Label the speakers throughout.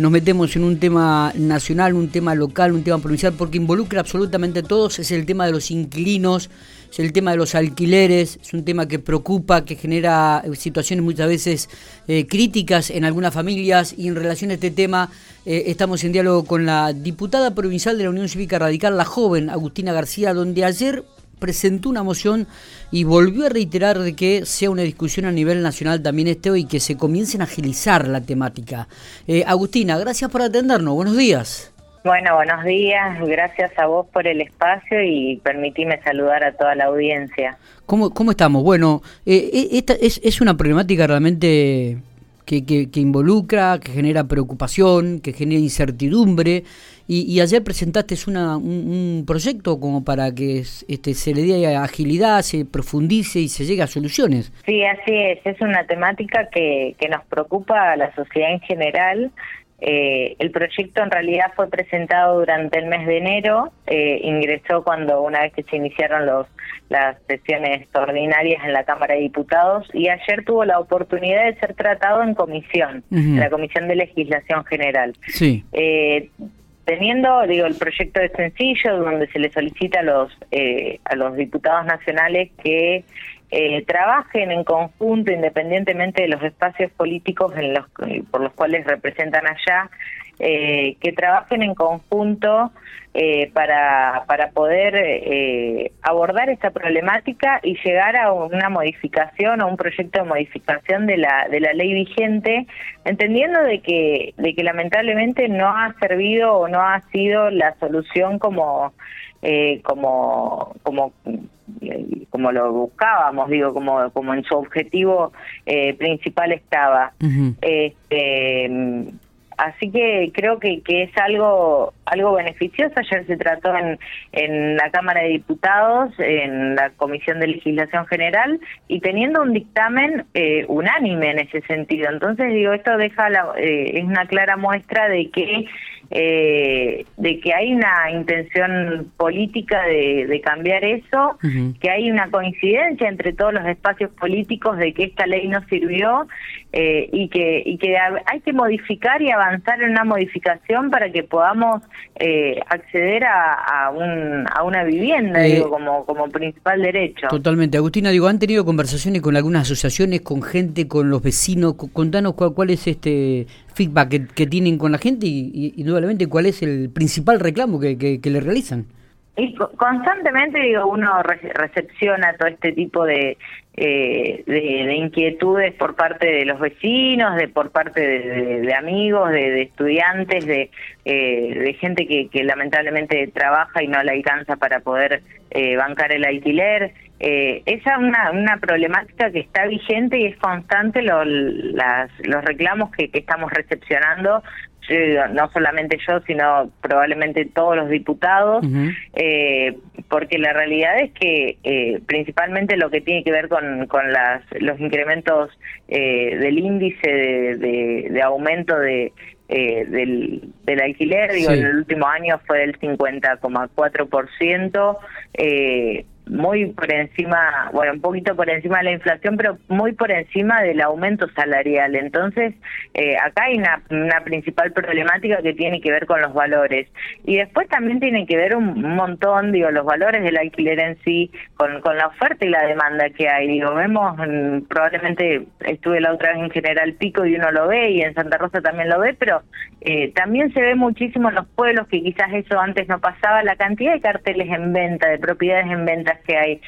Speaker 1: nos metemos en un tema nacional, un tema local, un tema provincial, porque involucra absolutamente a todos, es el tema de los inquilinos, es el tema de los alquileres, es un tema que preocupa, que genera situaciones muchas veces eh, críticas en algunas familias. Y en relación a este tema eh, estamos en diálogo con la diputada provincial de la Unión Cívica Radical, la joven Agustina García, donde ayer presentó una moción y volvió a reiterar de que sea una discusión a nivel nacional también este y que se comiencen a agilizar la temática. Eh, Agustina, gracias por atendernos. Buenos días.
Speaker 2: Bueno, buenos días. Gracias a vos por el espacio y permitime saludar a toda la audiencia.
Speaker 1: ¿Cómo, cómo estamos? Bueno, eh, eh, esta es, es una problemática realmente que, que, involucra, que genera preocupación, que genera incertidumbre. Y, ayer presentaste una, un, proyecto como para que este, se le dé agilidad, se profundice y se llegue a soluciones.
Speaker 2: Sí, así es. Es una temática que, que nos preocupa a la sociedad en general. Eh, el proyecto en realidad fue presentado durante el mes de enero, eh, ingresó cuando una vez que se iniciaron los, las sesiones extraordinarias en la Cámara de Diputados y ayer tuvo la oportunidad de ser tratado en comisión, en la Comisión de Legislación General.
Speaker 1: Sí.
Speaker 2: Eh, teniendo, digo, el proyecto es sencillo, donde se le solicita a los, a los diputados nacionales que eh, trabajen en conjunto, independientemente de los espacios políticos en los, por los cuales representan allá, eh, que trabajen en conjunto eh, para, para poder eh, abordar esta problemática y llegar a una modificación o un proyecto de modificación de la, de la ley vigente, entendiendo de que, de que lamentablemente no ha servido o no ha sido la solución como, como, como como lo buscábamos, digo, como, como en su objetivo eh, principal estaba. este, así que creo que, que es algo algo beneficioso. Ayer se trató en, en la Cámara de Diputados, en la Comisión de Legislación General, y teniendo un dictamen eh, unánime en ese sentido. Entonces, digo, esto deja la, eh, es una clara muestra de que eh, de que hay una intención política de, de cambiar eso, que hay una coincidencia entre todos los espacios políticos de que esta ley no sirvió eh, y que y que hay que modificar y avanzar en una modificación para que podamos eh, acceder a, a, un, a una vivienda, eh, digo, como, como principal derecho.
Speaker 1: Totalmente. Agustina, digo, ¿han tenido conversaciones con algunas asociaciones, con gente, con los vecinos? Contanos cuál, cuál es este feedback que, tienen con la gente y, indudablemente cuál es el principal reclamo que, que, le realizan.
Speaker 2: Y constantemente, digo, uno recepciona todo este tipo de, eh, de, inquietudes por parte de los vecinos, de por parte de, amigos, de, estudiantes, de, eh, de gente que, que, lamentablemente trabaja y no le alcanza para poder eh, bancar el alquiler. Eh, esa es una, una problemática que está vigente y es constante lo, las, los reclamos que, que estamos recepcionando no solamente yo, sino probablemente todos los diputados, eh, porque la realidad es que eh, principalmente lo que tiene que ver con, con las, los incrementos eh, del índice de, de, aumento de, del, del alquiler, digo, en el último año fue del 50,4%, eh, muy por encima, bueno, un poquito por encima de la inflación, pero muy por encima del aumento salarial. Entonces, eh, acá hay una, principal problemática que tiene que ver con los valores. Y después también tiene que ver un, montón, digo, los valores del alquiler en sí, con, con la oferta y la demanda que hay. Digo, vemos, mm, probablemente estuve la otra vez en General Pico y uno lo ve, y en Santa Rosa también lo ve, pero eh, también se ve muchísimo en los pueblos, que quizás eso antes no pasaba, la cantidad de carteles en venta, de propiedades en venta que hay.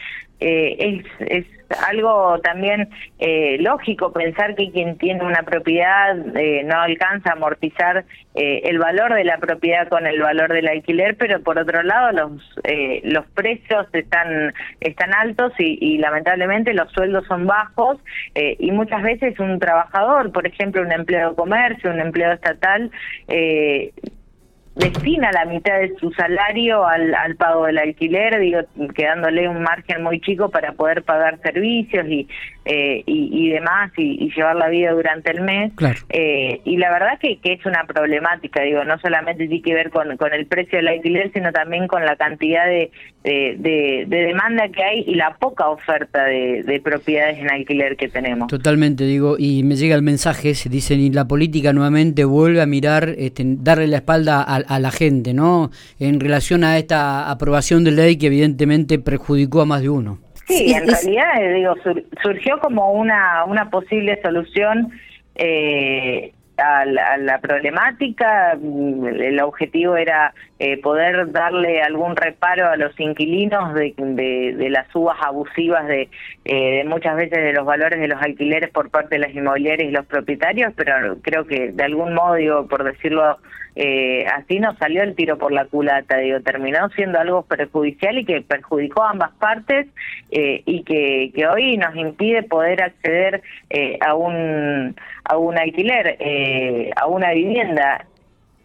Speaker 2: Eh, es, es algo también eh, lógico pensar que quien tiene una propiedad eh, no alcanza a amortizar eh, el valor de la propiedad con el valor del alquiler, pero por otro lado los eh, los precios están están altos y, y lamentablemente los sueldos son bajos eh, y muchas veces un trabajador, por ejemplo un empleado de comercio, un empleado estatal, destina la mitad de su salario al, al pago del alquiler, digo, quedándole un margen muy chico para poder pagar servicios y eh, y, demás y, llevar la vida durante el mes. Eh, y la verdad que, que, es una problemática, digo, no solamente tiene que ver con, con el precio del alquiler, sino también con la cantidad de, de, demanda que hay y la poca oferta de, propiedades en alquiler que tenemos.
Speaker 1: Totalmente, digo, y me llega el mensaje, se dicen, y la política nuevamente vuelve a mirar, este, darle la espalda a, la gente, ¿no? En relación a esta aprobación de ley que evidentemente perjudicó a más de uno.
Speaker 2: Sí, en realidad, eh, digo, surgió como una, una posible solución eh, a la, problemática. Mm, el objetivo era eh, poder darle algún reparo a los inquilinos de, de, las subas abusivas de, eh, de, muchas veces de los valores de los alquileres por parte de las inmobiliarias y los propietarios, pero creo que de algún modo, digo, por decirlo eh, así, nos salió el tiro por la culata, digo, terminó siendo algo perjudicial y que perjudicó a ambas partes y que, que hoy nos impide poder acceder a un a un alquiler, a una vivienda.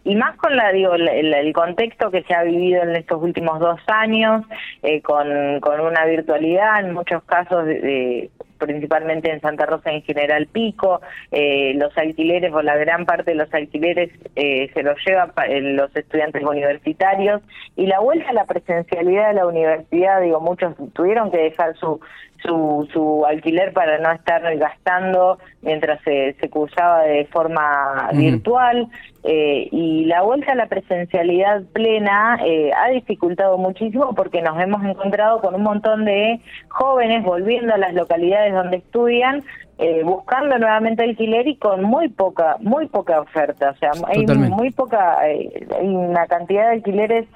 Speaker 2: Y más con la digo el, contexto que se ha vivido en estos últimos dos años eh, con, con una virtualidad en muchos casos de, principalmente en Santa Rosa en General Pico, eh, los alquileres o la gran parte de los alquileres eh, se los llevan los estudiantes universitarios. Y la vuelta a la presencialidad de la universidad, digo, muchos tuvieron que dejar su su, su alquiler para no estar gastando mientras se, se cursaba de forma virtual. Eh, y la vuelta a la presencialidad plena eh, ha dificultado muchísimo porque nos hemos encontrado con un montón de jóvenes volviendo a las localidades donde estudian eh, buscando nuevamente alquiler y con muy poca muy poca oferta. O sea hay muy poca hay una cantidad de alquileres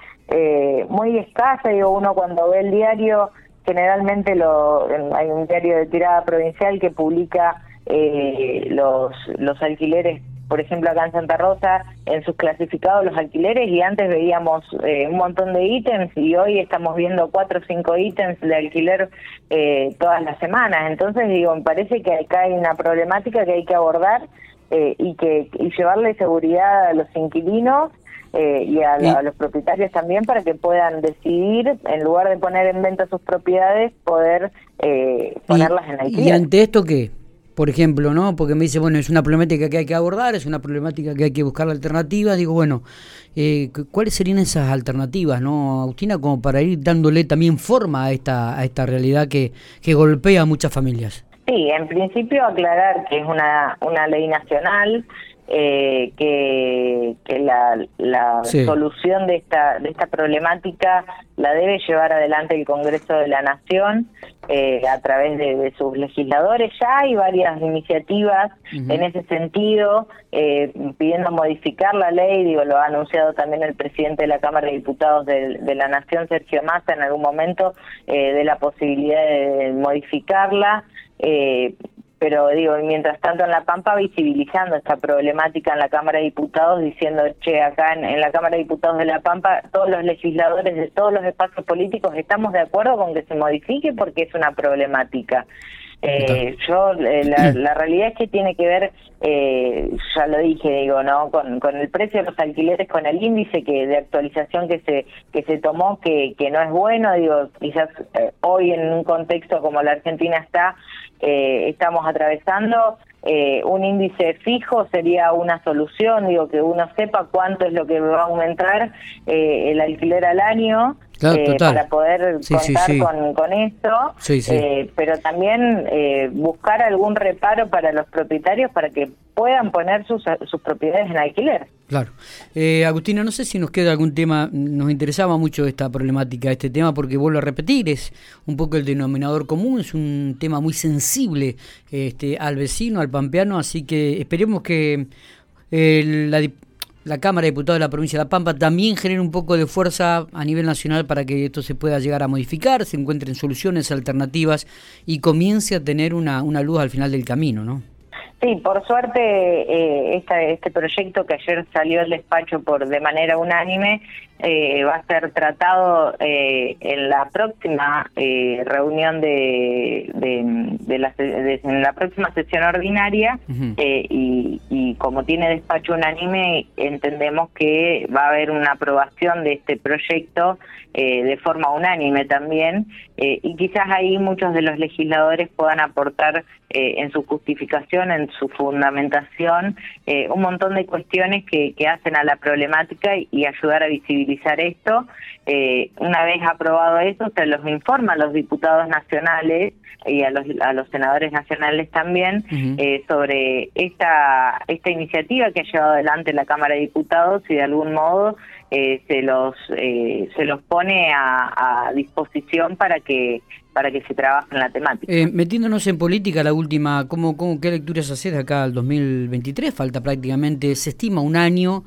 Speaker 2: muy escasa. Digo uno cuando ve el diario generalmente lo, hay un diario de tirada provincial que publica eh, los, los alquileres, por ejemplo acá en Santa Rosa, en sus clasificados los alquileres y antes veíamos eh, un montón de ítems y hoy estamos viendo cuatro o cinco ítems de alquiler eh, todas las semanas. Entonces digo, me parece que acá hay una problemática que hay que abordar y que y llevarle seguridad a los inquilinos eh, y, a, los propietarios también para que puedan decidir, en lugar de poner en venta sus propiedades, poder eh, ponerlas en alquiler.
Speaker 1: ¿Y ante esto qué? Por ejemplo, ¿no? Porque me dice, bueno, es una problemática que hay que abordar, es una problemática que hay que buscar alternativas. Digo, bueno, eh, ¿cuáles serían esas alternativas, no, Agustina, como para ir dándole también forma a esta, a esta realidad que, que golpea a muchas familias?
Speaker 2: Sí, en principio aclarar que es una, una ley nacional, eh, que, que la, la solución de esta, de esta problemática la debe llevar adelante el Congreso de la Nación eh, a través de, sus legisladores. Ya hay varias iniciativas en ese sentido, eh, pidiendo modificar la ley, digo, lo ha anunciado también el presidente de la Cámara de Diputados de, de la Nación, Sergio Massa, en algún momento, eh, de la posibilidad de modificarla. Eh, pero digo, mientras tanto en La Pampa visibilizando esta problemática en la Cámara de Diputados, diciendo, che, acá en, la Cámara de Diputados de La Pampa, todos los legisladores de todos los espacios políticos estamos de acuerdo con que se modifique porque es una problemática. Eh, yo, eh, la, realidad es que tiene que ver, eh, ya lo dije, digo, ¿no? Con, con el precio de los alquileres, con el índice que de actualización que se que se tomó, que, que no es bueno, digo, quizás eh, hoy en un contexto como la Argentina está, eh, estamos atravesando, eh, un índice fijo sería una solución, digo, que uno sepa cuánto es lo que va a aumentar eh, el alquiler al año. Para poder contar Con, con, esto, pero también buscar algún reparo para los propietarios para que puedan poner sus, sus propiedades en alquiler.
Speaker 1: Claro. Eh, Agustina, no sé si nos queda algún tema, nos interesaba mucho esta problemática, este tema, porque vuelvo a repetir, es un poco el denominador común, es un tema muy sensible este, al vecino, al pampeano, así que esperemos que eh, la, la Cámara de Diputados de la provincia de La Pampa también genere un poco de fuerza a nivel nacional para que esto se pueda llegar a modificar, se encuentren soluciones alternativas y comience a tener una, una luz al final del camino, ¿no?
Speaker 2: Sí, por suerte eh, este proyecto que ayer salió al despacho por de manera unánime eh, va a ser tratado eh, en la próxima eh, reunión de, de, la, en la próxima sesión ordinaria y, y, como tiene despacho unánime entendemos que va a haber una aprobación de este proyecto de forma unánime también y quizás ahí muchos de los legisladores puedan aportar en su justificación, en su fundamentación, un montón de cuestiones que, que hacen a la problemática y ayudar a visibilizar esto. Eh, una vez aprobado eso, se los informa a los diputados nacionales y a los, a los senadores nacionales también eh, sobre esta, esta iniciativa que ha llevado adelante la Cámara de Diputados y de algún modo eh, se los se los pone a, a, disposición para que para que se trabaje en la temática.
Speaker 1: metiéndonos en política, la última, ¿cómo, cómo, ¿qué lecturas haces de acá al 2023? Falta prácticamente, se estima un año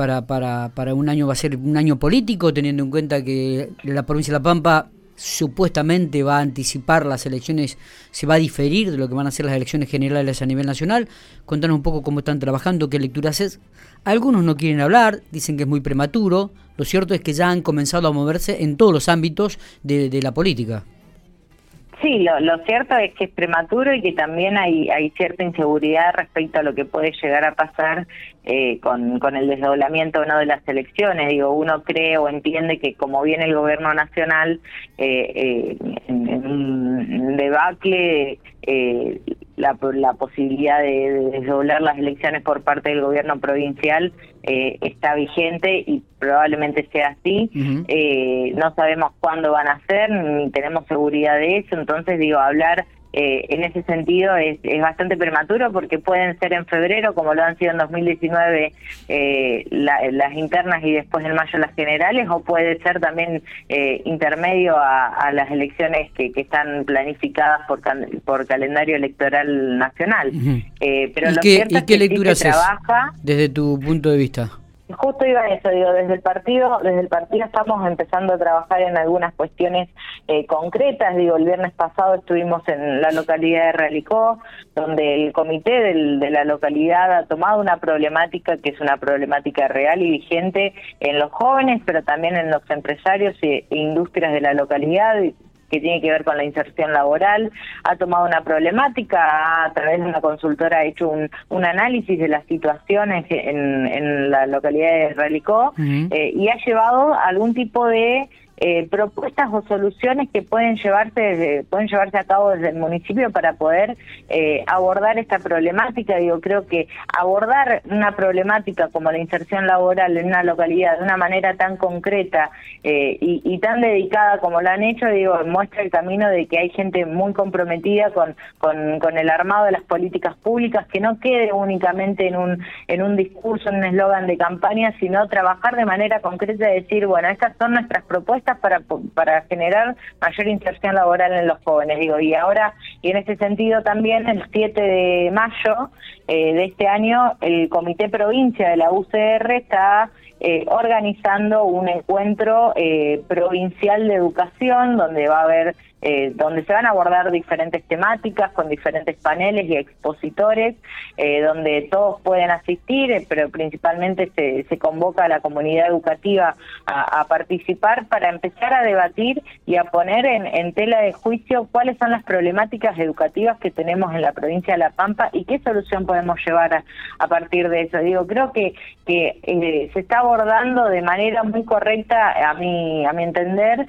Speaker 1: para, para, para un año, va a ser un año político, teniendo en cuenta que la provincia de La Pampa supuestamente va a anticipar las elecciones, se va a diferir de lo que van a ser las elecciones generales a nivel nacional. Contanos un poco cómo están trabajando, qué lecturas es. Algunos no quieren hablar, dicen que es muy prematuro. Lo cierto es que ya han comenzado a moverse en todos los ámbitos de, de la política.
Speaker 2: Sí, lo, cierto es que es prematuro y que también hay, hay cierta inseguridad respecto a lo que puede llegar a pasar eh, con, el desdoblamiento o no de las elecciones. Digo, uno cree o entiende que como viene el gobierno nacional eh, eh, en, un debacle, la, la posibilidad de, desdoblar las elecciones por parte del gobierno provincial está vigente y probablemente sea así. no sabemos cuándo van a ser, ni tenemos seguridad de eso, entonces digo, hablar eh, en ese sentido es, es, bastante prematuro porque pueden ser en febrero, como lo han sido en 2019 eh, las internas y después en mayo las generales, o puede ser también eh, intermedio a, las elecciones que, que, están planificadas por, por calendario electoral nacional.
Speaker 1: pero lo cierto es que lectura trabaja desde tu punto de vista?
Speaker 2: Justo iba eso, digo, desde el partido, desde el partido estamos empezando a trabajar en algunas cuestiones eh, concretas, digo, el viernes pasado estuvimos en la localidad de Realicó, donde el comité de la localidad ha tomado una problemática que es una problemática real y vigente en los jóvenes, pero también en los empresarios e industrias de la localidad, que tiene que ver con la inserción laboral, ha tomado una problemática, a través de una consultora ha hecho un, un análisis de las situaciones en, en la localidad de Relicó eh, y ha llevado algún tipo de eh, propuestas o soluciones que pueden llevarse pueden llevarse a cabo desde el municipio para poder eh, abordar esta problemática. Digo creo que abordar una problemática como la inserción laboral en una localidad de una manera tan concreta eh, y, tan dedicada como lo han hecho digo muestra el camino de que hay gente muy comprometida con, con, con el armado de las políticas públicas que no quede únicamente en un en un discurso en un eslogan de campaña sino trabajar de manera concreta y decir bueno estas son nuestras propuestas para, para generar mayor inserción laboral en los jóvenes. Digo, y ahora, y en este sentido también, el 7 de mayo eh, de este año, el Comité Provincia de la UCR está eh, organizando un encuentro eh, provincial de educación donde va a haber eh, donde se van a abordar diferentes temáticas con diferentes paneles y expositores, eh, donde todos pueden asistir, eh, pero principalmente se, convoca a la comunidad educativa a, participar para empezar a debatir y a poner en, tela de juicio cuáles son las problemáticas educativas que tenemos en la provincia de La Pampa y qué solución podemos llevar a, partir de eso. Digo, creo que, que se está abordando de manera muy correcta, a mi, a mi entender,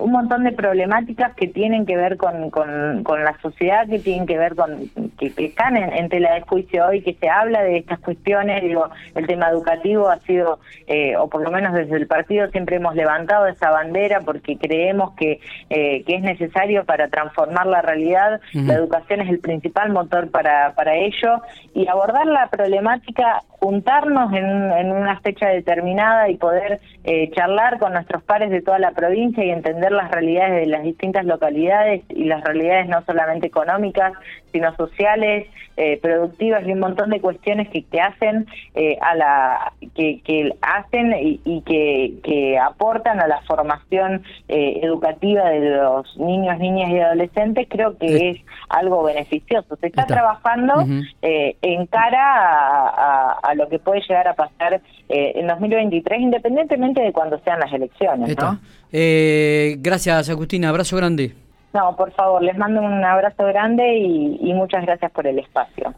Speaker 2: un montón de problemáticas que tienen que ver con, con, la sociedad, que tienen que ver con, que, están en, tela de juicio hoy, que se habla de estas cuestiones, digo, el tema educativo ha sido, eh, o por lo menos desde el partido siempre hemos levantado esa bandera porque creemos que, eh, que es necesario para transformar la realidad, la educación es el principal motor para, para ello, y abordar la problemática, juntarnos en, en una fecha determinada y poder eh, charlar con nuestros pares de toda la provincia y entender las realidades de las distintas localidades localidades y las realidades no solamente económicas, sino sociales, eh, productivas y un montón de cuestiones que, que hacen eh, a la que, que hacen y, que, que, aportan a la formación eh, educativa de los niños, niñas y adolescentes, creo que es algo beneficioso. Se está, trabajando en cara a, a, lo que puede llegar a pasar en 2023, independientemente de cuando sean las elecciones. ¿no?
Speaker 1: Gracias, Agustina. Abrazo grande.
Speaker 2: No, por favor, les mando un abrazo grande y, y muchas gracias por el espacio.